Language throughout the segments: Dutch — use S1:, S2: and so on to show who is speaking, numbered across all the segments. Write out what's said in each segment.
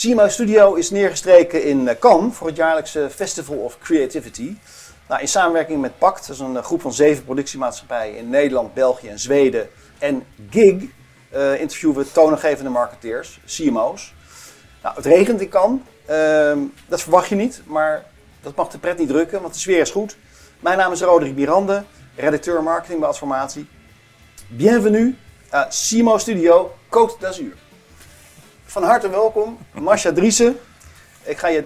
S1: CMO Studio is neergestreken in eh, Cannes voor het jaarlijkse Festival of Creativity. Nou, in samenwerking met PACT, dat is een eh, groep van zeven productiemaatschappijen in Nederland, België en Zweden. En GIG uh, interviewen we toonaangevende marketeers, CMO's. Nou, het regent in Cannes. Ehm, dat verwacht je niet, maar dat mag de pret niet drukken, want de sfeer is goed. Mijn naam is Roderick Mirande, redacteur marketing bij Adformatie. Bienvenue à CMO Studio Côte d'Azur. Van harte welkom, Masha Driessen. Ik ga je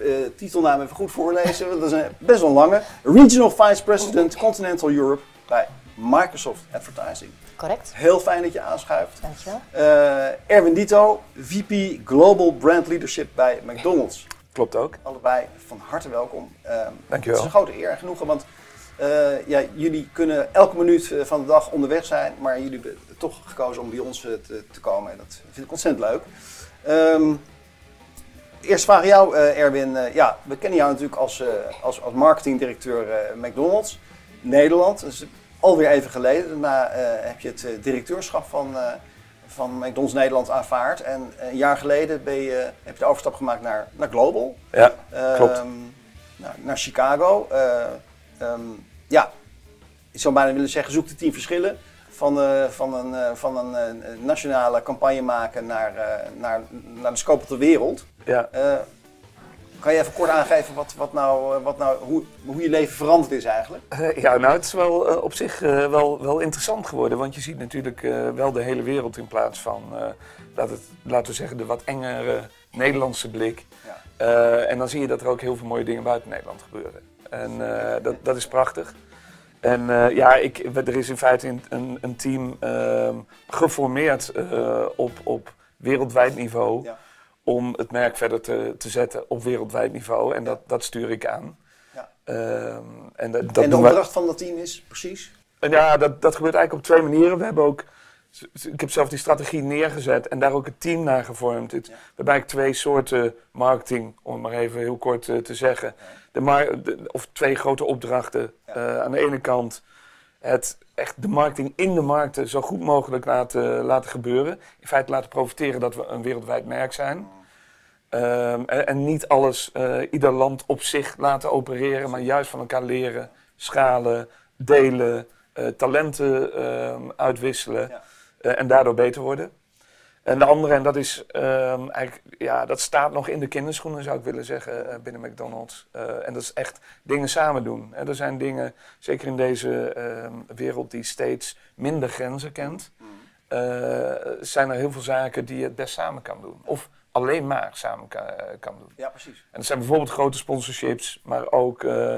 S1: uh, titelnaam even goed voorlezen, want dat is een best wel lange. Regional Vice President Continental Europe bij Microsoft Advertising.
S2: Correct.
S1: Heel fijn dat je aanschuift.
S2: Dankjewel.
S1: Uh, Erwin Dito, VP Global Brand Leadership bij McDonald's.
S3: Klopt ook.
S1: Allebei van harte welkom. Uh,
S3: Dankjewel.
S1: Het is een grote eer en genoegen, want ja, jullie kunnen elke minuut van de dag onderweg zijn, maar jullie hebben toch gekozen om bij ons te, te komen en dat vind ik ontzettend leuk. Um, eerst vraag jou, uh, Erwin. Uh, ja, we kennen jou natuurlijk als, uh, als, als marketingdirecteur McDonald's Nederland. Dat is alweer even geleden. Daarna heb je het directeurschap van, van McDonald's Nederland aanvaard. En een jaar geleden ben je, heb je de overstap gemaakt naar, naar Global.
S3: Ja, klopt.
S1: Naar, naar Chicago. Um, ja, ik zou bijna willen zeggen, zoek de tien verschillen van, uh, van, een, uh, van een uh, nationale campagne maken naar, naar, naar de scope op de wereld.
S3: Ja.
S1: kan je even kort aangeven wat, wat nou, wat nou, hoe, hoe je leven veranderd is eigenlijk?
S3: ja, nou het is wel op zich wel, wel interessant geworden. Want je ziet natuurlijk wel de hele wereld in plaats van, laat het, laten we zeggen, de wat engere Nederlandse blik. Ja. en dan zie je dat er ook heel veel mooie dingen buiten Nederland gebeuren. En dat, dat is prachtig. En uh, ja, ik, er is in feite een, een, team uh, geformeerd uh, op, op wereldwijd niveau ja. om het merk verder te, te zetten op wereldwijd niveau. En dat, dat stuur ik aan.
S1: Ja.
S3: en, dat,
S1: en de opdracht van dat team is precies?
S3: Ja, dat, dat gebeurt eigenlijk op twee manieren. We hebben ook, ik heb zelf die strategie neergezet en daar ook het team naar gevormd. Het, hebben eigenlijk twee soorten marketing, om het maar even heel kort te zeggen de mar de, of twee grote opdrachten. Uh, aan de ene kant het echt de marketing in de markten zo goed mogelijk laten, laten gebeuren. In feite laten profiteren dat we een wereldwijd merk zijn. Mm. Um, en, en, niet alles, uh, ieder land op zich laten opereren, maar juist van elkaar leren, schalen, delen, uh, talenten um, uitwisselen ja. En daardoor beter worden. En de andere, en dat is um, eigenlijk, ja, dat staat nog in de kinderschoenen, zou ik willen zeggen, uh, binnen McDonald's. Uh, en dat is echt dingen samen doen. Hè. Er zijn dingen, zeker in deze uh, wereld die steeds minder grenzen kent, uh, zijn er heel veel zaken die je het best samen kan doen. Of alleen maar samen kan, kan doen.
S1: Ja, precies.
S3: En dat zijn bijvoorbeeld grote sponsorships, maar ook uh,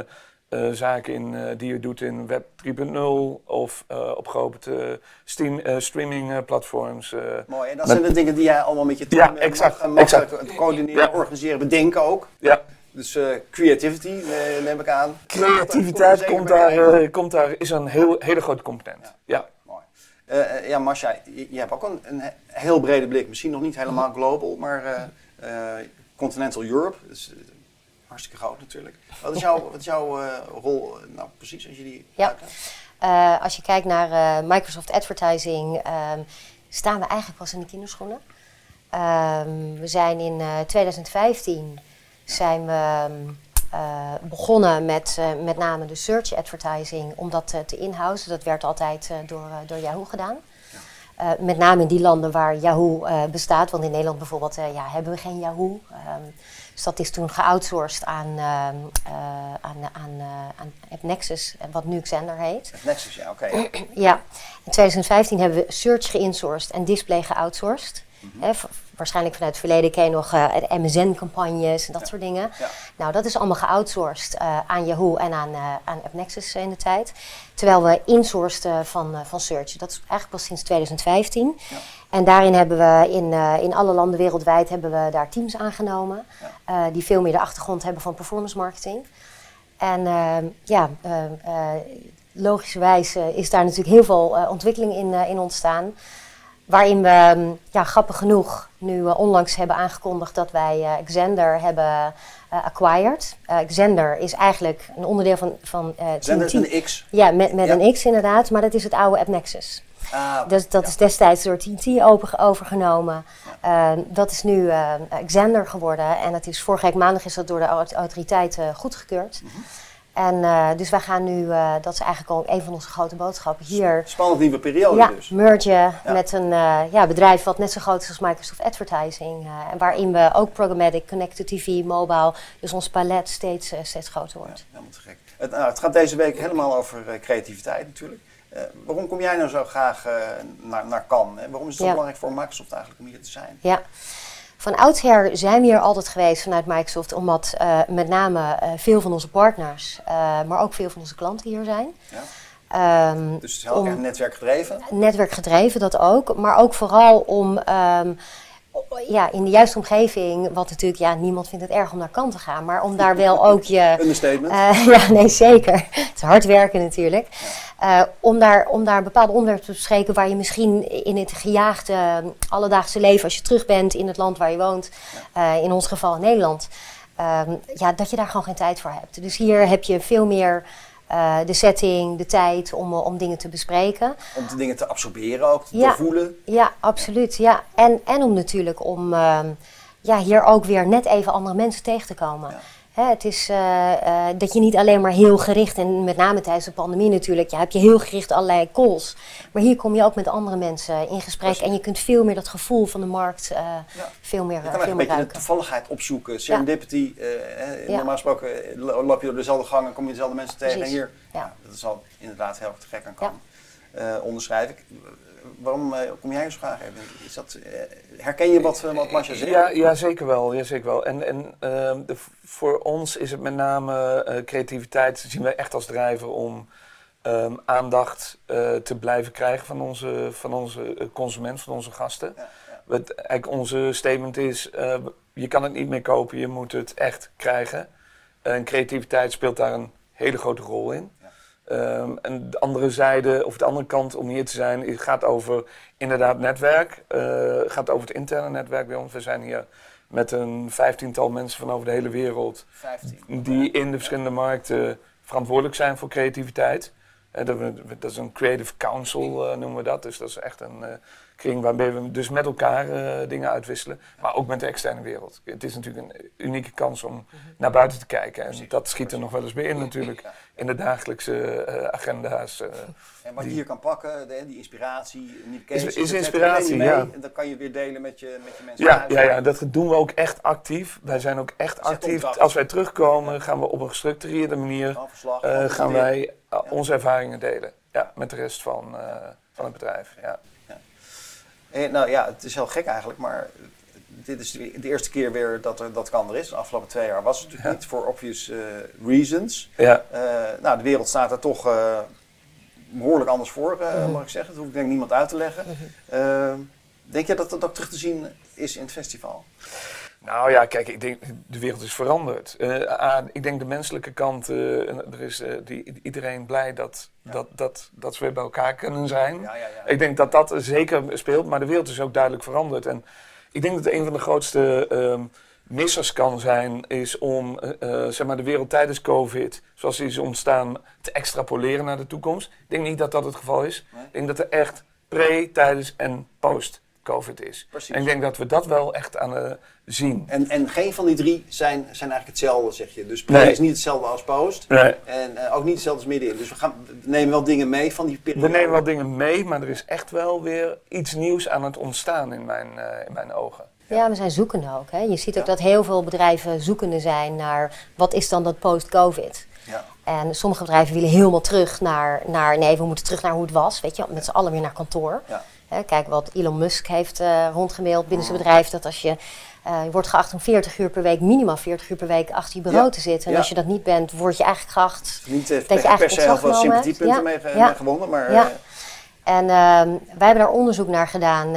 S3: zaken in, uh, die je doet in Web 3.0 of uh, op grote streaming platforms.
S1: Mooi, en dat zijn de dingen die jij allemaal met je team
S3: ja, exact,
S1: mag, mag
S3: exact.
S1: coördineren, ja. organiseren, bedenken ook.
S3: Ja.
S1: Dus creativity neem ik aan.
S3: Creativiteit komt daar, komt daar, is een heel, hele grote component. Ja. ja.
S1: Mooi. ja, Masha, je, je, hebt ook een, een, heel brede blik. Misschien nog niet helemaal global, maar Continental Europe. Dus, hartstikke groot natuurlijk. Wat is, jouw, wat is jouw uh, rol nou precies als je die
S2: ja. Uh, als je kijkt naar uh, Microsoft Advertising, um, staan we eigenlijk pas in de kinderschoenen. Um, we zijn in 2015 zijn we begonnen met met name de search advertising om dat te inhouden. Dat werd altijd door, door Yahoo gedaan. Uh, met name in die landen waar Yahoo uh, bestaat. Want in Nederland bijvoorbeeld uh, ja, hebben we geen Yahoo. Um, dus dat is toen geoutsourced aan, uh, aan, aan, aan AppNexus, wat nu Xander heet.
S1: AppNexus, ja, oké. Okay.
S2: ja. In 2015 hebben we Search geïnsourced en Display geoutsourced. Mm -hmm. Waarschijnlijk vanuit het verleden ken je nog uh, de MSN-campagnes en dat ja. soort dingen. Ja. Nou, dat is allemaal geoutsourced uh, aan Yahoo en aan, uh, aan AppNexus in de tijd. Terwijl we insourced van, van Search. Dat is eigenlijk pas sinds 2015. Ja. En daarin hebben we in, in alle landen wereldwijd hebben we daar teams aangenomen. die veel meer de achtergrond hebben van performance marketing. En ja, logischerwijs is daar natuurlijk heel veel ontwikkeling in, in ontstaan. Waarin we, ja, grappig genoeg, nu uh, onlangs hebben aangekondigd dat wij uh, Xander hebben uh, acquired. Xander is eigenlijk een onderdeel van, van
S1: Xander is een X?
S2: Ja, met, met ja. een X inderdaad, maar dat is het oude AppNexus.
S1: Ah.
S2: Dus dat
S1: Ja.
S2: is destijds door TNT over, overgenomen. Eh, dat is nu eh, Xander geworden. En het is vorige week maandag is dat door de au- autoriteiten goedgekeurd.
S1: Mhm.
S2: En eh, dus wij gaan nu, eh, dat is eigenlijk al een van onze grote boodschappen hier.
S1: Spannend nieuwe periode
S2: Ja,
S1: dus.
S2: mergen
S1: Ja.
S2: met een eh, ja, bedrijf wat net zo groot is als Microsoft Advertising. en waarin we ook programmatic, connected TV, mobile, dus ons palet steeds, steeds groter wordt.
S1: Ja, helemaal te gek. Het, nou, het gaat deze week helemaal over creativiteit natuurlijk. Waarom kom jij nou zo graag naar, naar Cannes? Hè? Waarom is het zo
S2: Ja.
S1: belangrijk voor Microsoft eigenlijk om hier te zijn?
S2: Ja. Van oudsher zijn we hier altijd geweest vanuit Microsoft, omdat eh, met name eh, veel van onze partners, eh, maar ook veel van onze klanten hier zijn.
S1: Ja?
S2: Ehm,
S1: Dus het is heel erg netwerkgedreven.
S2: netwerkgedreven, dat ook. Maar ook vooral om ehm, ja, in de juiste omgeving, wat natuurlijk, ja, niemand vindt het erg om naar kant te gaan, maar om daar wel ook je.
S1: Understatement.
S2: eh, ja, nee, zeker. Het is hard werken natuurlijk. Eh, om, daar, om daar bepaalde onderwerpen te bespreken waar je misschien in het gejaagde eh, alledaagse leven, als je terug bent in het land waar je woont, in ons geval in Nederland, ehm, ja, dat je daar gewoon geen tijd voor hebt. Dus hier heb je veel meer eh, de setting, de tijd om, eh, om dingen te bespreken.
S1: Om de dingen te absorberen ook, te
S2: Ja.
S1: voelen.
S2: Ja, absoluut. Ja. En, en om natuurlijk om ehm, ja, hier ook weer net even andere mensen tegen te komen.
S1: Ja.
S2: Hè, het is eh, eh, dat je niet alleen maar heel gericht, en met name tijdens de pandemie natuurlijk, ja, heb je heel gericht allerlei calls. Maar hier kom je ook met andere mensen in gesprek
S1: Precies.
S2: en je kunt veel meer dat gevoel van de markt eh,
S1: Ja.
S2: veel meer,
S1: Je kan
S2: veel
S1: een beetje de toevalligheid opzoeken. Serendipity.
S2: Ja.
S1: Normaal gesproken lo- loop je door dezelfde gang en kom je dezelfde mensen tegen. En hier,
S2: Ja.
S1: dat is al inderdaad heel erg te gek aan kan. Onderschrijf ik. Waarom eh, kom jij graag even? Is dat, eh, herken je wat, eh, wat Masha zegt?
S3: Ja, ja, zeker wel. Ja, zeker wel. En, en ehm, de, voor ons is het met name creativiteit, zien wij echt als drijver om ehm, aandacht te blijven krijgen van onze, van onze consument, van onze gasten.
S1: Ja, ja.
S3: Wat eigenlijk onze statement is, je kan het niet meer kopen, je moet het echt krijgen. En creativiteit speelt daar een hele grote rol in.
S1: Ja.
S3: Ehm, en de andere zijde, of de andere kant om hier te zijn, gaat over inderdaad netwerk. eh gaat over het interne netwerk bij ons. We zijn hier met een vijftiental mensen van over de hele wereld
S1: 15.
S3: die in de verschillende markten verantwoordelijk zijn voor creativiteit. Dat, we- dat is een Creative Council, eh, noemen we dat. Dus dat is echt een eh, kring waarbij we dus met elkaar eh, dingen uitwisselen. Maar ook met de externe wereld. Het is natuurlijk een unieke kans om naar buiten te kijken. En dat schiet er nog wel eens bij in natuurlijk. In de dagelijkse eh, agenda's. eh.
S1: En wat je hier kan pakken, de, die inspiratie, nieuwe
S3: Is- inspiratie,
S1: mee
S3: ja.
S1: En dat kan je weer delen met je, met je mensen.
S3: Ja, ja, ja, dat doen we ook echt actief. Wij zijn ook echt actief. Als wij terugkomen, gaan we op een gestructureerde manier eh, gaan
S1: presenteren.
S3: wij eh, onze ervaringen delen. Ja, met de rest van, eh, van het bedrijf. Ja.
S1: Eh, nou ja, het is heel gek eigenlijk, maar dit is de, de eerste keer weer dat er, dat kan er is. De afgelopen twee jaar was het natuurlijk
S3: Ja.
S1: niet, voor obvious eh, reasons.
S3: Ja.
S1: Eh, nou, de wereld staat er toch eh, behoorlijk anders voor,
S2: Mhm.
S1: mag ik zeggen. Dat hoef ik denk niemand uit te leggen. Eh, denk je dat dat ook terug te zien is in het festival?
S3: Nou ja, kijk, ik denk de wereld is veranderd. Eh, ik denk de menselijke kant, eh, er is eh, die, iedereen blij dat,
S1: Ja.
S3: dat, dat, dat ze weer bij elkaar kunnen zijn.
S1: Ja, ja, ja.
S3: Ik denk dat dat zeker speelt, maar de wereld is ook duidelijk veranderd. En ik denk dat een van de grootste ehm, missers kan zijn, is om zeg maar de wereld tijdens COVID, zoals die is ontstaan, te extrapoleren naar de toekomst. Ik denk niet dat dat het geval is.
S1: Nee?
S3: Ik denk dat er echt pre, tijdens en post-COVID is.
S1: Precies.
S3: En ik denk dat we dat wel echt aan eh, zien.
S1: En, en geen van die drie zijn, zijn eigenlijk hetzelfde, zeg je. Dus pre
S3: Nee.
S1: is niet hetzelfde als post.
S3: Nee.
S1: En eh, ook niet hetzelfde als middenin. Dus we, gaan, we nemen wel dingen mee van die periode.
S3: We nemen wel dingen mee, maar er is echt wel weer iets nieuws aan het ontstaan in mijn, eh, in mijn ogen.
S2: Ja, we zijn zoekende ook. Hè. Je ziet ook
S1: Ja.
S2: dat heel veel bedrijven zoekende zijn naar wat is dan dat post-COVID.
S1: Ja.
S2: En sommige bedrijven willen helemaal terug naar, naar, nee, we moeten terug naar hoe het was, weet je, met z'n allen weer naar kantoor.
S1: Ja.
S2: Hè, kijk wat Elon Musk heeft eh, rondgemaild binnen zijn bedrijf, dat als je, eh, je wordt geacht om 40 uur per week, minimaal 40 uur per week achter je bureau
S1: Ja.
S2: te zitten. En
S1: Ja.
S2: als je dat niet bent, word je eigenlijk geacht
S1: Niet eh,
S2: je
S1: per
S2: eigenlijk
S1: se heel veel sympathiepunten mee,
S2: Ja.
S1: mee gewonnen, maar
S2: Ja. En ehm, wij hebben daar onderzoek naar gedaan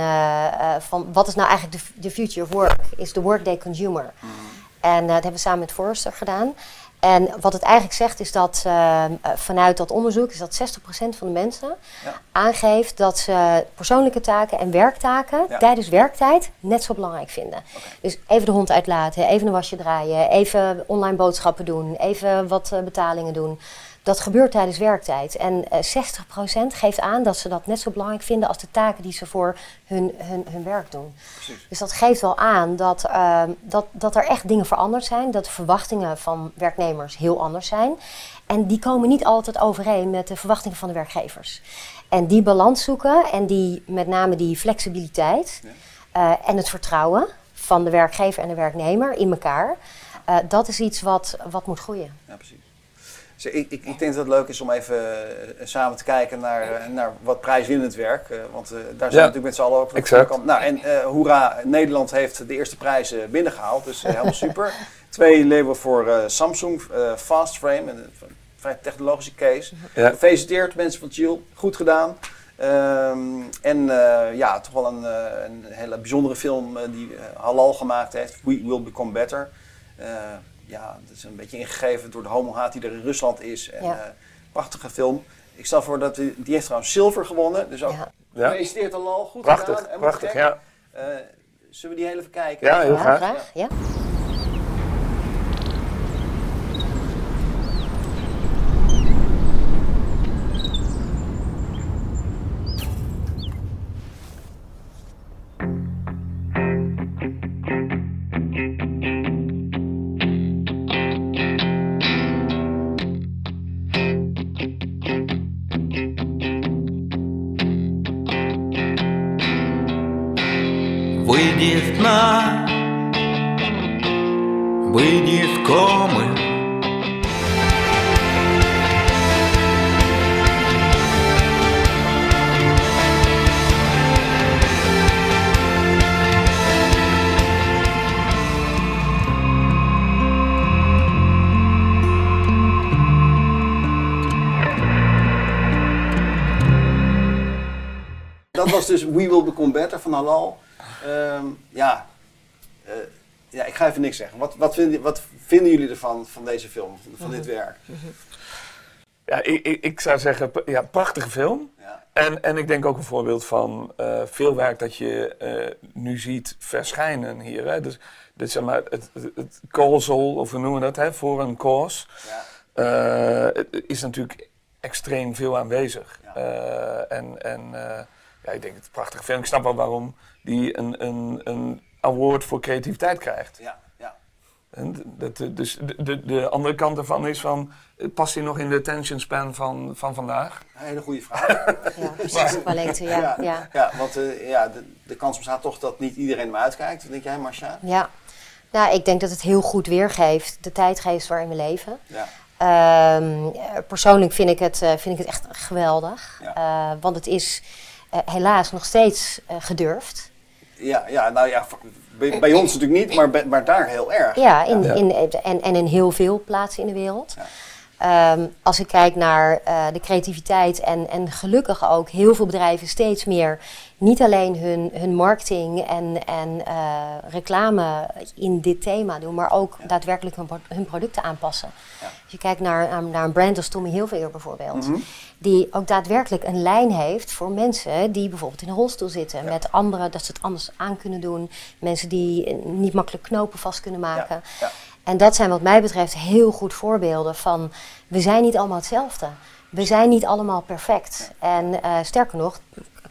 S2: van wat is nou eigenlijk de, de future of work, is de workday consumer.
S1: Mhm.
S2: En dat hebben we samen met Forrester gedaan. En wat het eigenlijk zegt is dat eh, vanuit dat onderzoek is dat 60% van de mensen
S1: Ja.
S2: aangeeft dat ze persoonlijke taken en werktaken
S1: Ja.
S2: tijdens werktijd net zo belangrijk vinden. Dus even de hond uitlaten, even een wasje draaien, even online boodschappen doen, even wat eh, betalingen doen. Dat gebeurt tijdens werktijd. En eh 60% geeft aan dat ze dat net zo belangrijk vinden als de taken die ze voor hun, hun, hun werk doen.
S1: Precies.
S2: Dus dat geeft wel aan dat, ehm, dat, dat er echt dingen veranderd zijn. Dat de verwachtingen van werknemers heel anders zijn. En die komen niet altijd overeen met de verwachtingen van de werkgevers. En die balans zoeken en die, met name die flexibiliteit eh, en het vertrouwen van de werkgever en de werknemer in elkaar. eh, dat is iets wat, wat moet groeien.
S1: Ja, precies. Dus ik, ik, ik denk dat het leuk is om even eh, samen te kijken naar, eh, naar wat prijswinnend werk. eh, want daar zijn we natuurlijk met z'n allen ook.
S3: exact.
S1: Nou, en hoera, Nederland heeft de eerste prijzen binnengehaald. Dus helemaal super. Twee leeuwen voor Samsung Fast Frame. Een vrij technologische case.
S3: Ja.
S1: Gefeliciteerd mensen van Chill. Goed gedaan. Ehm, en ja, toch wel een, een hele bijzondere film die Halal gemaakt heeft. We Will Become Better. Ja, dat is een beetje ingegeven door de homohaat die er in Rusland is. En,
S2: Ja.
S1: eh, prachtige film. Ik stel voor dat die, die heeft trouwens zilver gewonnen. Dus ook
S2: Ja.
S3: Ja.
S1: gefeliciteerd Halal. Goed
S3: Prachtig,
S1: gedaan.
S3: Prachtig, ja.
S1: Eh, zullen we die heel even kijken?
S3: Ja, heel
S2: ja,
S3: graag.
S2: Ja.
S1: Become Better van Halal. Ehm, ja, eh, ja, ik ga even niks zeggen. Wat, wat, vinden, wat vinden jullie ervan, van deze film, van, van dit werk?
S3: Ja, ik, ik, ik zou zeggen, ja, prachtige film.
S1: Ja,
S3: En, en ik denk ook een voorbeeld van eh, veel werk dat je eh, nu ziet verschijnen hier. Hè? Dus, dus zeg maar, het, het, het causal, of we noemen dat, hè, voor een cause,
S1: ja,
S3: eh, is natuurlijk extreem veel aanwezig.
S1: Ja.
S3: Eh, en en eh, ja, ik denk het is een prachtige film. Ik snap wel waarom die een, een, een award voor creativiteit krijgt.
S1: ja, ja.
S3: En dat, dus de, de, de andere kant ervan is van, eh, past hij nog in de attention span van, van vandaag?
S1: Een hele goede vraag.
S2: Ja, precies. Qua lengte, ja. ja.
S1: ja want eh, ja, de, de kans bestaat toch dat niet iedereen hem uitkijkt. Wat denk jij, Marcia?
S2: Ja, nou, ik denk dat het heel goed weergeeft de tijdgeest waarin we leven.
S1: Ja,
S2: Ehm, eh, persoonlijk vind ik, het, eh, vind ik het echt geweldig.
S1: Ja.
S2: Eh, want het is eh, helaas nog steeds eh, gedurfd.
S1: ja, ja nou ja, bij, bij ons natuurlijk niet, maar, maar daar heel erg.
S2: Ja, in,
S3: Ja.
S2: In, en, en in heel veel plaatsen in de wereld.
S1: Ja.
S2: Ehm, als ik kijk naar eh, de creativiteit en, en gelukkig ook heel veel bedrijven steeds meer niet alleen hun, hun marketing en, en eh, reclame in dit thema doen, maar ook daadwerkelijk hun, hun producten aanpassen.
S1: Ja.
S2: Als je kijkt naar, naar, een brand als Tommy Hilfiger bijvoorbeeld,
S1: Mhm.
S2: die ook daadwerkelijk een lijn heeft voor mensen die bijvoorbeeld in een rolstoel zitten, met anderen dat ze het anders aan kunnen doen, mensen die eh, niet makkelijk knopen vast kunnen maken.
S1: Ja, ja.
S2: En dat zijn wat mij betreft heel goed voorbeelden van we zijn niet allemaal hetzelfde. We zijn niet allemaal perfect. En eh, sterker nog,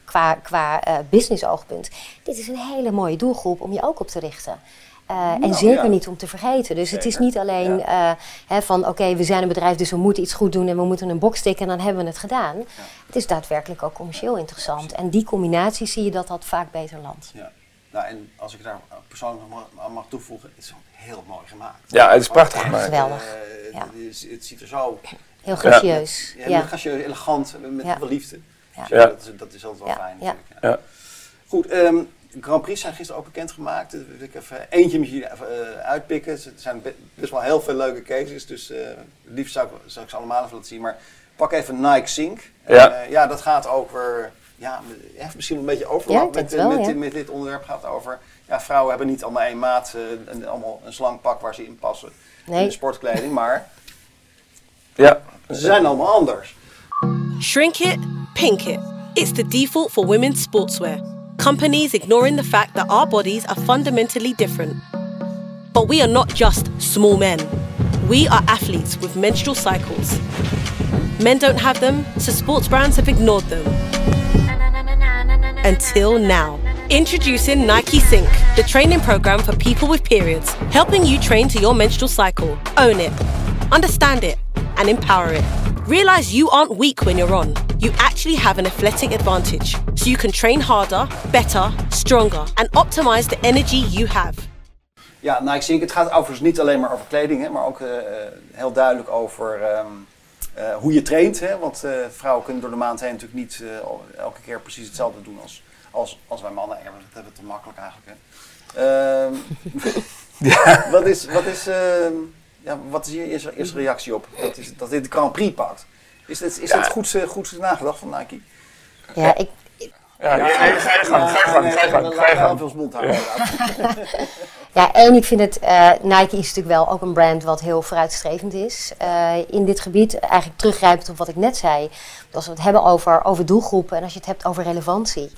S2: qua, qua eh, business oogpunt, dit is een hele mooie doelgroep om je ook op te richten. Eh, en
S1: Nou,
S2: zeker
S1: ja.
S2: niet om te vergeten. Dus het is niet alleen hè, van oké, we zijn een bedrijf, dus we moeten iets goed doen en we moeten een box tikken en dan hebben we het gedaan. Het is daadwerkelijk ook commercieel interessant. En die combinatie zie je dat dat vaak beter landt.
S1: Ja. Nou, en als ik daar persoonlijk aan mag toevoegen, is heel mooi gemaakt.
S3: Ja, het is prachtig gemaakt.
S2: Geweldig.
S1: Eh,
S2: Ja.
S1: het, ziet er zo
S2: Heel gracieus.
S1: ja, gracieus, elegant, met
S2: Ja.
S1: veel liefde.
S2: Ja.
S1: Dus
S3: Ja.
S1: Dat, is, dat is altijd wel
S2: Ja,
S1: fijn.
S2: ja.
S1: Goed, ehm, Grand Prix zijn gisteren ook bekendgemaakt. Daar wil ik even eentje even, eh, uitpikken. Er zijn be- best wel heel veel leuke cases, dus eh het liefst zou ik, zou ik ze allemaal even laten zien. Maar pak even Nike Sync.
S3: Ja.
S1: Eh, ja, dat gaat over, ja, heeft misschien een beetje overlap met,
S2: wel,
S1: met,
S2: ja.
S1: met dit onderwerp. gaat over, ja, vrouwen hebben niet allemaal één maat, eh, en allemaal een slang pak waar ze in passen.
S2: Nee.
S1: In sportkleding, maar
S3: Ja,
S1: ze zijn allemaal anders.
S4: Shrink it, pink it. It's the default for women's sportswear. Companies ignoring the fact that our bodies are fundamentally different. But we are not just small men. We are athletes with menstrual cycles. Men don't have them, so sports brands have ignored them. Until now. Introducing Nike Sync, the training program for people with periods, helping you train to your menstrual cycle. Own it, understand it, and empower it. Realize you aren't weak when you're on. You actually have an athletic advantage, so you can train harder, better, stronger, and optimize the energy you have.
S1: Ja, Nike Sync. Het gaat overigens niet alleen maar over kleding, hè, maar ook eh, heel duidelijk over ehm, eh, hoe je traint. Hè, want eh, vrouwen kunnen door de maand heen natuurlijk niet elke keer precies hetzelfde doen als, als, als wij mannen. Ja, maar dat hebben we te makkelijk eigenlijk. Hè. Ehm,
S3: Ja.
S1: wat is, wat is, ehm, ja, wat is je eerste, eerste reactie op dat, is, dat dit de Grand Prix pakt? Is dit, is dit goed, goed nagedacht van Nike?
S2: Ja, ik,
S3: Ja, ga je gang, ga je gang, ga je gang, ga je gang.
S1: veel mond houden. inderdaad.
S2: Ja, één, ik vind het, eh, Nike is natuurlijk wel ook een brand wat heel vooruitstrevend is. Eh, in dit gebied, eigenlijk teruggrijpend op wat ik net zei. Als we het hebben over, over doelgroepen en als je het hebt over relevantie en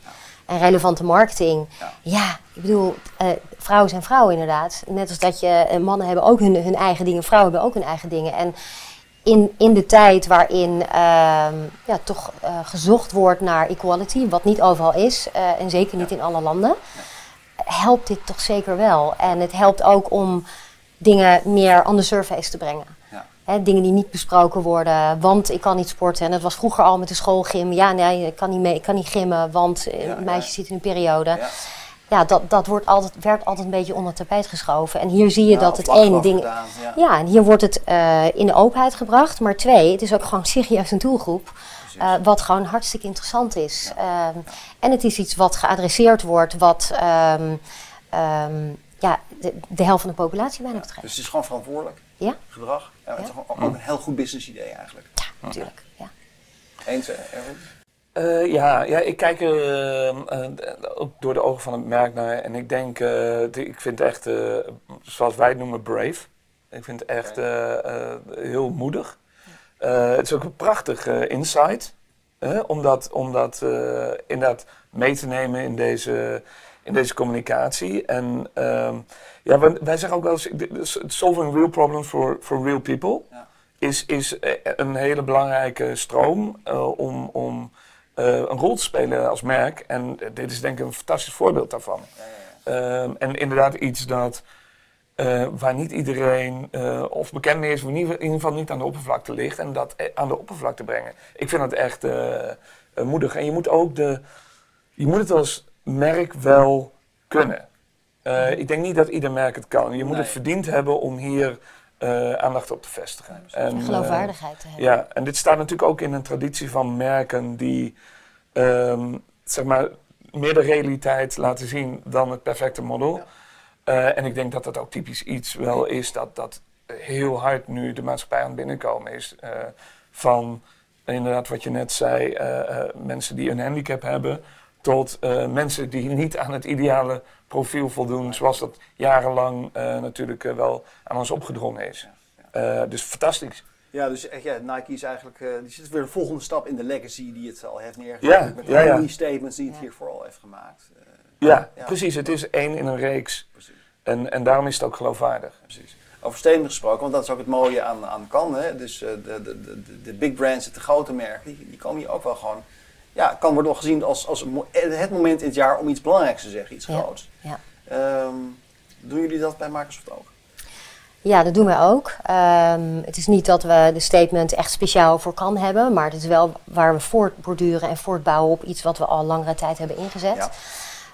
S2: relevante marketing.
S1: Ja.
S2: Ja, ik bedoel, eh, vrouwen zijn vrouwen inderdaad. Net als dat je, eh, mannen hebben ook hun, hun eigen dingen, vrouwen hebben ook hun eigen dingen. En in, in de tijd waarin ehm, ja, toch eh, gezocht wordt naar equality, wat niet overal is, en zeker niet in alle landen, helpt dit toch zeker wel. En het helpt ook om dingen meer on the surface te brengen. Hè, dingen die niet besproken worden, want ik kan niet sporten. En het was vroeger al met de schoolgym. Ja, nee, ik kan niet, mee, ik kan niet gymmen, want
S1: Ja,
S2: een meisje
S1: ja.
S2: zit in een periode.
S1: Ja.
S2: Ja, dat, dat wordt altijd, werd altijd een beetje onder het tapijt geschoven. En hier zie je dat het
S1: over
S2: ding...
S1: gedaan, ja.
S2: Ja, en hier wordt het eh, in de openheid gebracht. Maar twee, het is ook gewoon serieus een doelgroep. eh, wat gewoon hartstikke interessant is. Ehm, En het is iets wat geadresseerd wordt, wat ehm, ehm, ja, de, de helft van de populatie bijna betreft.
S1: Dus het is gewoon verantwoordelijk
S2: Ja,
S1: gedrag. Ja, het is
S2: Ja.
S1: gewoon ook een heel goed business idee eigenlijk.
S2: ja natuurlijk. Ja.
S1: Eens, hè, Erwin?
S3: Eh, ja, ja, ik kijk er eh, eh, ook door de ogen van het merk naar. En ik denk, eh, de- ik vind het echt, eh, zoals wij het noemen, brave. Ik vind het echt eh, eh, heel moedig. Eh, het is ook een prachtig eh, insight. hè, om dat, om dat eh, inderdaad mee te nemen in deze, in deze communicatie. En ehm, ja, wij, wij zeggen ook wel eens, solving real problems for, for real people
S1: Ja.
S3: is, is eh, een hele belangrijke stroom eh, om, om eh, een rol te spelen als merk. En dit is denk ik een fantastisch voorbeeld daarvan. Ehm, en inderdaad iets dat, waar niet iedereen of bekend mee is, of in ieder geval niet aan de oppervlakte ligt. En dat aan de oppervlakte brengen. Ik vind dat echt moedig. En je moet ook de, je moet het als merk wel kunnen. Eh, ik denk niet dat ieder merk het kan. Je moet het verdiend hebben om hier eh, aandacht op te vestigen. En,
S2: En
S3: eh,
S2: geloofwaardigheid te hebben.
S3: ja, en dit staat natuurlijk ook in een traditie van merken die ehm, zeg maar meer de realiteit laten zien dan het perfecte model.
S1: Ja.
S3: En ik denk dat dat ook typisch iets wel is dat, dat heel hard nu de maatschappij aan het binnenkomen is. van inderdaad wat je net zei, mensen die een handicap hebben, tot eh, mensen die niet aan het ideale profiel voldoen, zoals dat jarenlang eh, natuurlijk eh, wel aan ons opgedrongen is. Eh, dus fantastisch.
S1: Ja, dus echt, ja, Nike is eigenlijk, eh, die zit weer de volgende stap in de legacy die het al heeft neergezet.
S3: Ja,
S1: met
S3: ja, ja.
S1: al die statements die het
S2: Ja.
S1: hiervoor al heeft gemaakt. Eh,
S3: Ja,
S1: Ja.
S3: precies. Het is één in een reeks.
S1: precies.
S3: En, en daarom is het ook geloofwaardig.
S1: precies. Over statements gesproken, want dat is ook het mooie aan, aan Cannes. Hè? Dus eh, de, de, de, de big brands, de grote merken, die, die komen hier ook wel gewoon... Ja, kan worden gezien als, als mo- het moment in het jaar om iets belangrijks te zeggen, iets
S2: Ja.
S1: groots.
S2: Ja.
S1: Ehm, doen jullie dat bij Microsoft ook?
S2: Ja, dat doen wij ook. Ehm, het is niet dat we de statement echt speciaal voor kan hebben, maar het is wel waar we voortborduren en voortbouwen op iets wat we al langere tijd hebben ingezet.
S1: Ja.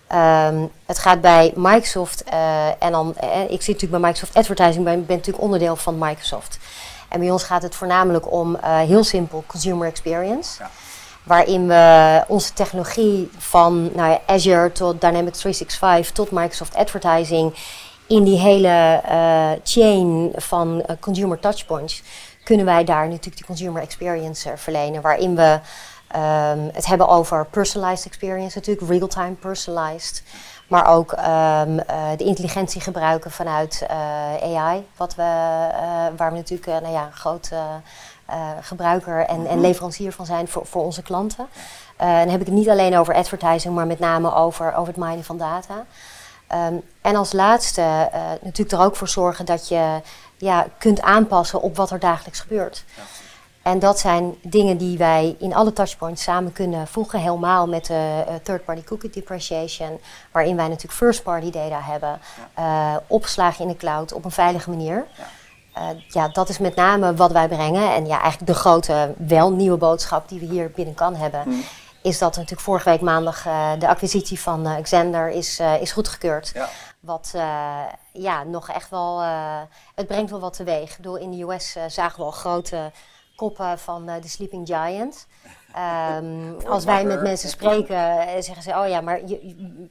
S2: Ehm, het gaat bij Microsoft eh, en dan, eh, ik zit natuurlijk bij Microsoft Advertising, maar ik ben natuurlijk onderdeel van Microsoft. En bij ons gaat het voornamelijk om eh, heel simpel consumer experience.
S1: Ja.
S2: Waarin we onze technologie van nou ja, Azure tot Dynamics 365 tot Microsoft Advertising in die hele eh, chain van eh, consumer touchpoints kunnen wij daar natuurlijk die consumer experience eh, verlenen. Waarin we ehm, het hebben over personalized experience natuurlijk, real-time personalized. Maar ook ehm, eh, de intelligentie gebruiken vanuit AI, wat we, waar we natuurlijk nou ja, een groot eh, gebruiker en, en leverancier van zijn voor, voor onze klanten. En dan heb ik het niet alleen over advertising, maar met name over, over het minen van data. Ehm, en als laatste eh, natuurlijk er ook voor zorgen dat je ja, kunt aanpassen op wat er dagelijks gebeurt. En dat zijn dingen die wij in alle touchpoints samen kunnen voegen. Helemaal met de uh, third-party cookie depreciation. Waarin wij natuurlijk first-party data hebben. Uh, opgeslagen in de cloud op een veilige manier. Ja. Uh, ja, dat is met name wat wij brengen. En ja, eigenlijk de grote, wel nieuwe boodschap die we hier binnen kan hebben. Hmm. Is dat natuurlijk vorige week maandag de acquisitie van Xander is, is goedgekeurd. Ja. Wat ja, nog echt wel, het brengt wel wat teweeg. Ik bedoel, in de US zagen we al grote koppen van de Sleeping Giant. Um, als wij met mensen spreken, zeggen ze: Oh ja, maar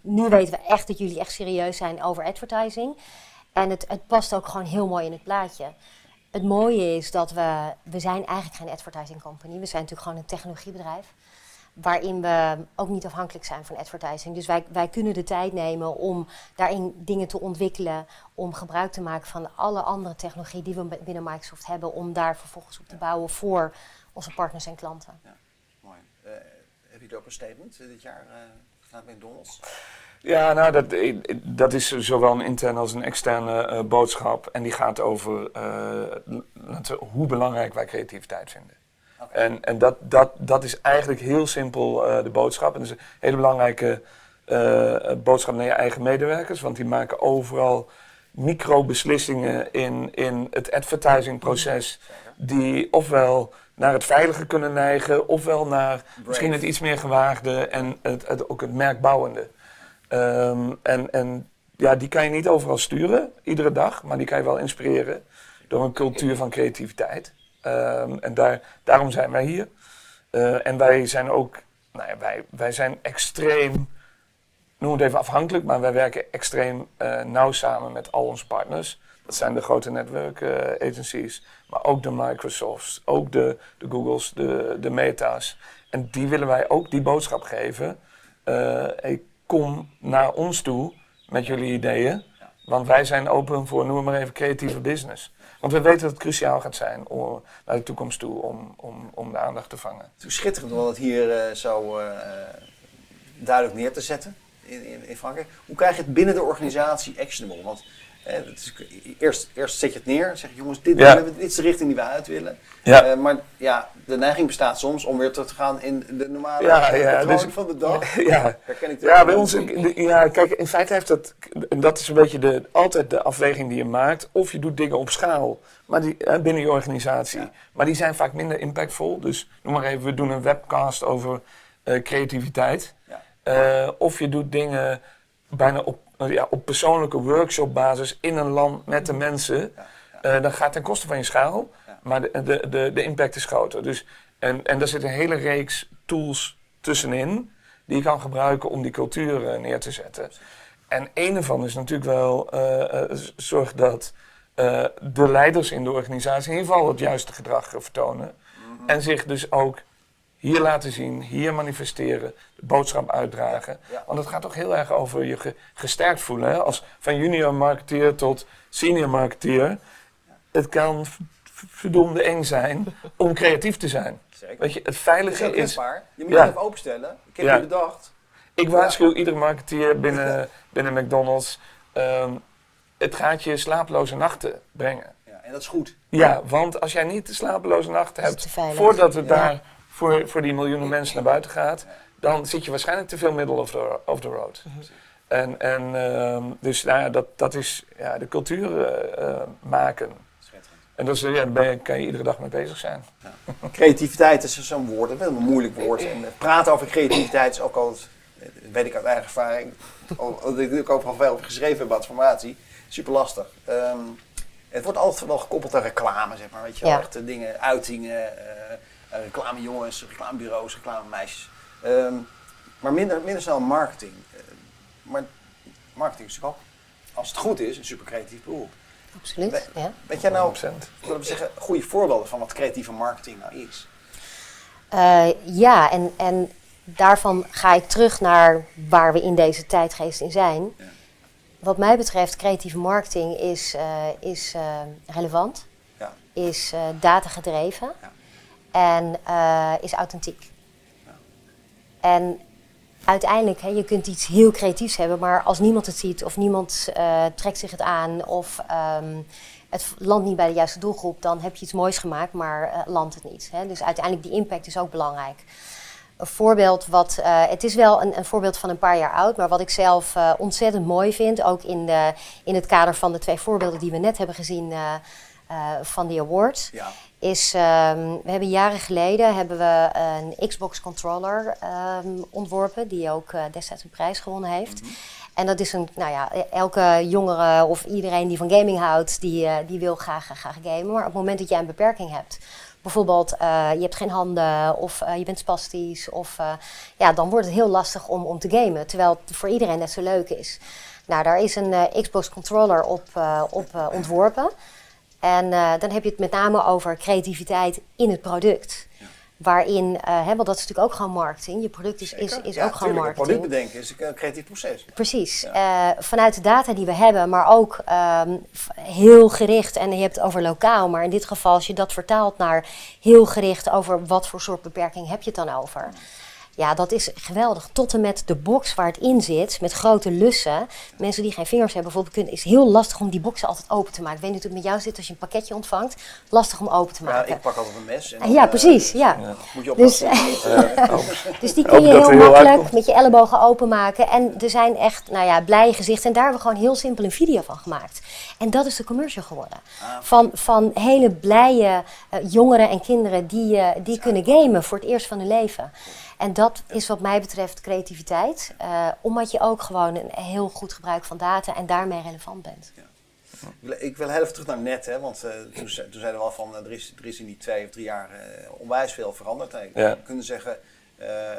S2: nu weten we echt dat jullie echt serieus zijn over advertising. En het, het past ook gewoon heel mooi in het plaatje. Het mooie is dat we, we zijn eigenlijk geen advertising company. We zijn natuurlijk gewoon een technologiebedrijf waarin we ook niet afhankelijk zijn van advertising. Dus wij, wij kunnen de tijd nemen om daarin dingen te ontwikkelen, om gebruik te maken van alle andere technologie die we binnen Microsoft hebben, om daar vervolgens op te bouwen voor onze partners en klanten. Ja,
S1: mooi. Uh, heb je ook een statement dit jaar uh, gedaan met McDonald's?
S3: Ja, nou, dat, dat is zowel een interne als een externe uh, boodschap. En die gaat over hoe belangrijk wij creativiteit vinden. En, en dat, dat, dat is eigenlijk heel simpel uh, de boodschap. En dat is een hele belangrijke boodschap naar je eigen medewerkers, want die maken overal micro-beslissingen in, in het advertisingproces, die ofwel naar het veilige kunnen neigen, ofwel naar misschien het iets meer gewaagde en het, het ook het merkbouwende. Um, en, en ja, die kan je niet overal sturen, iedere dag, maar die kan je wel inspireren door een cultuur van creativiteit. Um, en daar, daarom zijn wij hier. Uh, en wij zijn ook, nou ja, wij, wij zijn extreem, noem het even afhankelijk, maar wij werken extreem uh, nauw samen met al onze partners. Dat zijn de grote netwerk uh, agencies, maar ook de Microsofts, ook de, de Googles, de, de Meta's. En die willen wij ook die boodschap geven. Kom naar ons toe met jullie ideeën, want wij zijn open voor, noem maar even, creatieve business. Want we weten dat het cruciaal gaat zijn om, naar de toekomst toe om, om, om de aandacht te vangen.
S1: Het is schitterend om het hier uh, zo uh, duidelijk neer te zetten in, in, in, Frankrijk. Hoe krijg je het binnen de organisatie actionable? Want is, eerst, eerst zet je het neer, zeg je jongens, dit, dit is de richting die we uit willen. Ja. Uh, maar ja, de neiging bestaat soms om weer terug te gaan in de normale ja, ja, dus, van de dag.
S3: Ja, Herken ik ja bij ons, ja, kijk, in feite heeft dat, en dat is een beetje de, altijd de afweging die je maakt. Of je doet dingen op schaal, maar die, binnen je organisatie. Maar die zijn vaak minder impactvol. Dus noem maar even, we doen een webcast over uh, creativiteit. Uh, of je doet dingen bijna op nou ja, op persoonlijke workshopbasis in een land met de mensen, uh, dan gaat ten koste van je schaal, maar de, de, de, de, impact is groter. Dus, en, en daar zit een hele reeks tools tussenin die je kan gebruiken om die cultuur neer te zetten. En een ervan is natuurlijk wel uh, zorg dat de leiders in de organisatie in ieder geval het juiste gedrag vertonen. Mhm. En zich dus ook hier laten zien, hier manifesteren, de boodschap uitdragen. Want het gaat toch heel erg over je gesterkt voelen. Hè? Als van junior marketeer tot senior marketeer. Het kan verdomde eng zijn om creatief te zijn. Zeker. Weet je, het veilige is...
S1: is je moet je even openstellen. Ik heb je bedacht.
S3: Ik waarschuw iedere marketeer binnen, binnen McDonald's. Um, het gaat je slapeloze nachten brengen.
S1: Ja, en dat is goed.
S3: Ja, want als jij niet de slapeloze nachten hebt, voordat het daar voor, voor die miljoenen mensen naar buiten gaat, dan zit je waarschijnlijk te veel middle of the, of the road. En, en uh, dus nou ja, dat, dat is ja, de cultuur uh, maken. En dat is, ja, daar je, kan je iedere dag mee bezig zijn. Ja.
S1: Creativiteit is zo'n woord, een moeilijk woord. En eh, praten over creativiteit is ook al, weet ik uit eigen ervaring, dat ik ook al veel over geschreven heb, informatie, super lastig. Um, het wordt altijd wel gekoppeld aan reclame, zeg maar. Weet je wel, echt dingen, uitingen. Uh, reclamejongens, reclamebureaus, reclamemeisjes. Um, maar minder, minder snel marketing. Uh, maar marketing is ook, als het goed is, een super creatief beroep.
S2: Absoluut, We, ja.
S1: Weet jij nou, we zeggen, goede voorbeelden van wat creatieve marketing nou is?
S2: Uh, ja, en, en daarvan ga ik terug naar waar we in deze tijdgeest in zijn. Ja. Wat mij betreft, creatieve marketing is, uh, is uh, relevant, ja. is datagedreven. Ja en uh, is authentiek. En uiteindelijk, hè, je kunt iets heel creatiefs hebben, maar als niemand het ziet of niemand uh, trekt zich het aan of um, het landt niet bij de juiste doelgroep, dan heb je iets moois gemaakt, maar uh, landt het niet. Hè? Dus uiteindelijk die impact is ook belangrijk. Een voorbeeld wat, het is wel een, voorbeeld van een paar jaar oud, maar wat ik zelf ontzettend mooi vind, ook in, de, in het kader van de twee voorbeelden die we net hebben gezien van die awards, ja. Is, um, we hebben jaren geleden hebben we een Xbox controller um, ontworpen, die ook destijds een prijs gewonnen heeft. Mm -hmm. En dat is een, nou ja, elke jongere of iedereen die van gaming houdt, die, uh, die wil graag, graag gamen. Maar op het moment dat jij een beperking hebt, bijvoorbeeld uh, je hebt geen handen of uh, je bent spastisch, of, ja, dan wordt het heel lastig om, om te gamen. Terwijl het voor iedereen net zo leuk is. Nou, daar is een Xbox controller op, op ontworpen. En dan heb je het met name over creativiteit in het product. Ja. Waarin, uh, hè, want dat is natuurlijk ook gewoon marketing. Je product is, is, is
S1: ja,
S2: ook gewoon marketing.
S1: product bedenken is een creatief proces.
S2: Precies. Uh, vanuit de data die we hebben, maar ook um, heel gericht. En je hebt het over lokaal, maar in dit geval als je dat vertaalt naar heel gericht over wat voor soort beperking heb je het dan over. Ja, dat is geweldig. Tot en met de box waar het in zit, met grote lussen. Mensen die geen vingers hebben bijvoorbeeld, kunnen, is heel lastig om die boxen altijd open te maken. Ik weet niet hoe het met jou zit als je een pakketje ontvangt. Lastig om open te maken.
S1: Ja, ik pak altijd een mes. En
S2: dan, ja, precies. Ja.
S1: ja. Moet je
S2: dus, dus die kun je heel makkelijk met je ellebogen openmaken. En er zijn echt, nou ja, blije gezichten. En daar hebben we gewoon heel simpel een video van gemaakt. En dat is de commercial geworden. Ah. Van, van hele blije uh, jongeren en kinderen die, uh, die kunnen gamen voor het eerst van hun leven. En dat is wat mij betreft creativiteit. Uh, omdat je ook gewoon een heel goed gebruik van data en daarmee relevant bent. Ja.
S1: Ik wil heel even terug naar net, hè, want uh, toen, toen zeiden we al van uh, er, is, er is in die twee of drie jaar onwijs veel veranderd. En ja. We kunnen zeggen,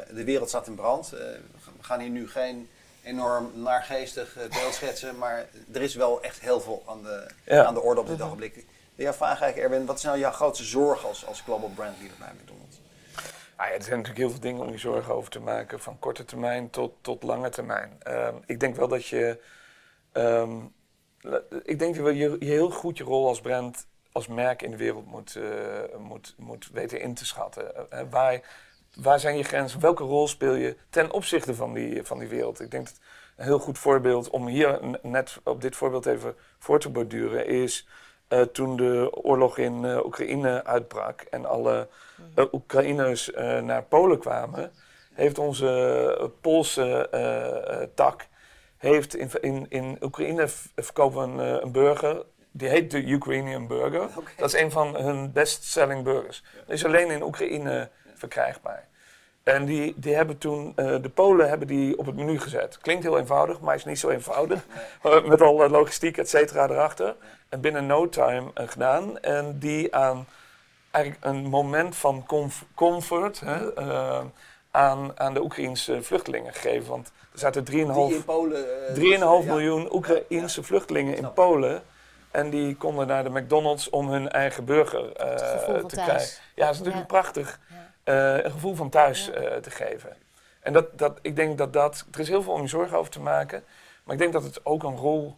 S1: de wereld staat in brand. we gaan hier nu geen enorm naargeestig beeld schetsen, maar er is wel echt heel veel aan de, ja. aan de orde op dit ogenblik. Ik wil jou vragen eigenlijk, Erwin, wat is nou jouw grootste zorg als, als global brand leader bij McDonald's?
S3: Ah ja, er zijn natuurlijk heel veel dingen om je zorgen over te maken, van korte termijn tot, tot lange termijn. Uh, ik denk wel dat je, um, ik denk dat je, je heel goed je rol als brand, als merk in de wereld moet, uh, moet, moet weten in te schatten. Uh, waar, waar zijn je grenzen? Welke rol speel je ten opzichte van die, van die wereld? Ik denk dat een heel goed voorbeeld, om hier net op dit voorbeeld even voor te borduren, is uh, toen de oorlog in uh, Oekraïne uitbrak en alle uh, Oekraïners naar Polen kwamen, heeft onze Poolse tak heeft in, in, in Oekraïne verkopen een, een burger. Die heet de Ukrainian Burger. Okay. Dat is een van hun best-selling burgers. Dat is alleen in Oekraïne verkrijgbaar. En die, die hebben toen, uh, de Polen hebben die op het menu gezet. Klinkt heel eenvoudig, maar is niet zo eenvoudig. Nee. Met al logistiek, et cetera, erachter. En binnen no time uh, gedaan. En die aan eigenlijk een moment van comf comfort hè, uh, aan, aan de Oekraïnse vluchtelingen gegeven. Want er zaten 3,5 ja. miljoen Oekraïnse ja. vluchtelingen in Polen. En die konden naar de McDonald's om hun eigen burger te krijgen. Ja, dat is natuurlijk prachtig. Uh, een gevoel van thuis uh, te geven. En dat, dat, ik denk dat dat, er is heel veel om je zorgen over te maken, maar ik denk dat het ook een rol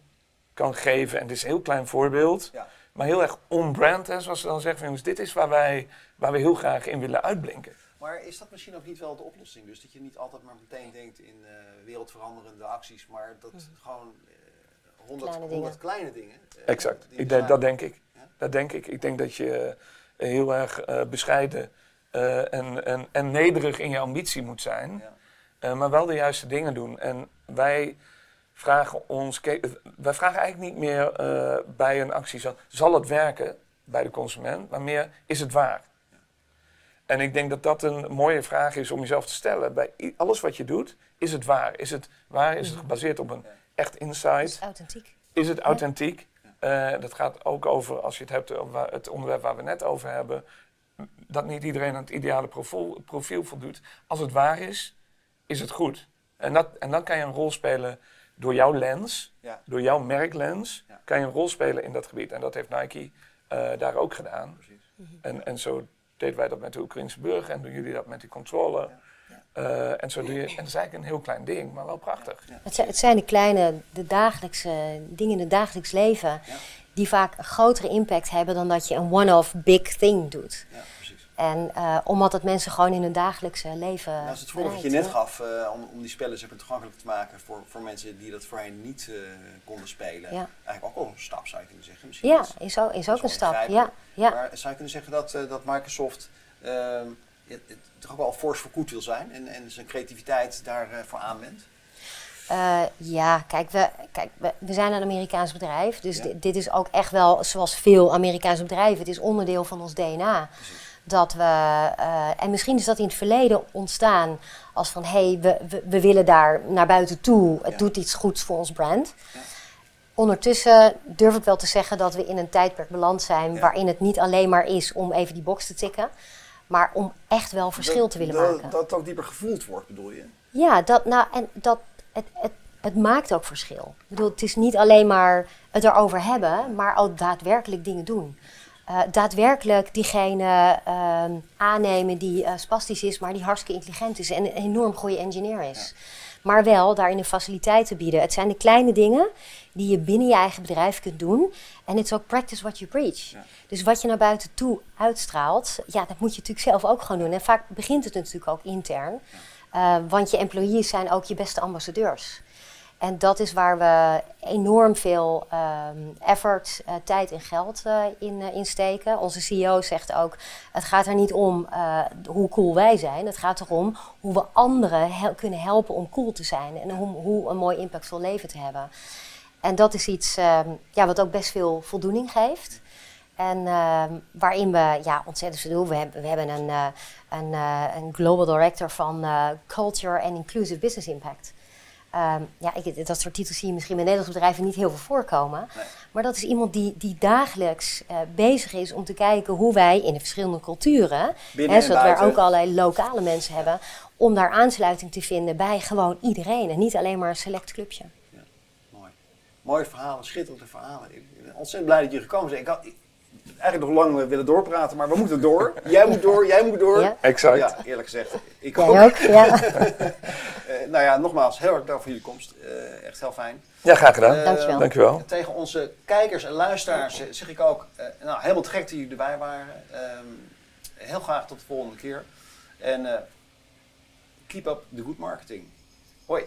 S3: kan geven. En dit is een heel klein voorbeeld, ja. maar heel erg on-brand, zoals ze dan zeggen. Jongens, dit is waar wij, waar we heel graag in willen uitblinken.
S1: Maar is dat misschien ook niet wel de oplossing? Dus dat je niet altijd maar meteen denkt in uh, wereldveranderende acties, maar dat mm. gewoon honderd kleine, kleine
S2: dingen.
S1: dingen
S3: exact, ik denk, dat denk ik. Ja? Dat denk ik. Ik denk dat je heel erg bescheiden uh, en, en, en nederig in je ambitie moet zijn, ja. uh, maar wel de juiste dingen doen. En wij vragen ons, wij vragen eigenlijk niet meer uh, bij een actie, zal het werken bij de consument, maar meer, is het waar? Ja. En ik denk dat dat een mooie vraag is om jezelf te stellen. Bij alles wat je doet, is het waar? Is het waar? Is het mhm. gebaseerd op een echt insight? Is
S2: het authentiek?
S3: Is het authentiek? dat gaat ook over, als je het hebt over het onderwerp waar we net over hebben, dat niet iedereen aan het ideale profiel, profiel voldoet. Als het waar is, is het goed. En, dat, en dan kan je een rol spelen door jouw lens, ja. door jouw merklens, ja. kan je een rol spelen in dat gebied. En dat heeft Nike uh, daar ook gedaan. -hmm. en, en zo deden wij dat met de Oekraïnse burger en doen jullie dat met die controle. Ja. Uh, en, zo doe je, en dat is eigenlijk een heel klein ding, maar wel prachtig.
S2: Het, zijn, het zijn de kleine, de dagelijkse dingen in het dagelijks leven die vaak een grotere impact hebben dan dat je een one-off big thing doet. Ja, En eh, omdat het mensen gewoon in hun dagelijkse leven.
S1: Nou, dat is het voorbeeld dat je net gaf eh, om, om die spellen toegankelijk te maken voor, voor mensen die dat voorheen niet eh, konden spelen.
S2: Ja.
S1: Eigenlijk ook wel een stap zou je kunnen zeggen. Misschien
S2: Ja, is ook, is ook een stap. Ja, ja.
S1: Maar zou je kunnen zeggen dat, dat Microsoft ehm, toch ook wel force for good wil zijn en, en zijn creativiteit daarvoor aanwendt?
S2: Eh, ja, kijk, we, kijk we, we zijn een Amerikaans bedrijf. Dus
S1: Ja.
S2: dit is ook echt wel zoals veel Amerikaanse bedrijven. Het is onderdeel van ons DNA. Dat we, eh, en misschien is dat in het verleden ontstaan als van hé, hey, we, we, we willen daar naar buiten toe. Het
S1: Ja.
S2: doet iets goeds voor ons brand.
S1: Ja.
S2: Ondertussen durf ik wel te zeggen dat we in een tijdperk beland zijn waarin het niet alleen maar is om even die box te tikken, maar om echt wel verschil
S1: Dat-
S2: te willen
S1: dat,
S2: maken.
S1: Dat het ook dieper gevoeld wordt, bedoel je?
S2: Ja, dat, nou, en dat, het, het, het maakt ook verschil. Ik bedoel, het is niet alleen maar het erover hebben, maar ook daadwerkelijk dingen doen. Eh, daadwerkelijk diegene ehm, aannemen die eh, spastisch is, maar die hartstikke intelligent is en een enorm goede engineer is. Maar wel daarin een faciliteit te bieden. Het zijn de kleine dingen die je binnen je eigen bedrijf kunt doen. En het is ook practice what you preach.
S1: Ja.
S2: Dus wat je naar buiten toe uitstraalt, ja, dat moet je natuurlijk zelf ook gewoon doen. En vaak begint het natuurlijk ook intern. Uh, want je employees zijn ook je beste ambassadeurs. En dat is waar we enorm veel um, effort, uh, tijd en geld uh, in, in, steken. Onze CEO zegt ook: het gaat er niet om uh, hoe cool wij zijn. Het gaat erom hoe we anderen kunnen helpen om cool te zijn. En hoe, hoe een mooi impactvol leven te hebben. En dat is iets um, ja, wat ook best veel voldoening geeft. En uh, waarin we ja, ontzettend veel doen. We hebben, we hebben een, uh, een, uh, een global director van Culture and Inclusive Business Impact. Um, ja, ik, dat soort titels zie je misschien bij Nederlandse bedrijven niet heel veel voorkomen.
S1: Nee.
S2: Maar dat is iemand die, die dagelijks bezig is om te kijken hoe wij in de verschillende culturen, hè, zodat we ook allerlei lokale mensen hebben, om daar aansluiting te vinden bij gewoon iedereen en niet alleen maar een select clubje.
S1: Mooi. Mooie verhalen, schitterende verhalen. Ik ben ontzettend blij dat jullie gekomen zijn. Ik had ik, eigenlijk nog lang willen doorpraten, maar we moeten door. jij moet door, jij moet door.
S2: Ja.
S3: Exact.
S1: Ja, eerlijk gezegd. Ik
S2: Jij
S1: ook.
S2: ook? Ja.
S1: Eh, nou ja, nogmaals, heel erg dank voor jullie komst. Eh, echt heel fijn.
S3: Ja, graag gedaan.
S1: Eh,
S2: Dankjewel.
S3: Dankjewel.
S1: Tegen onze kijkers en luisteraars eh, zeg ik ook, eh, nou, helemaal te gek dat jullie erbij waren. Ehm, heel graag tot de volgende keer. En eh, keep up the good marketing. Hoi.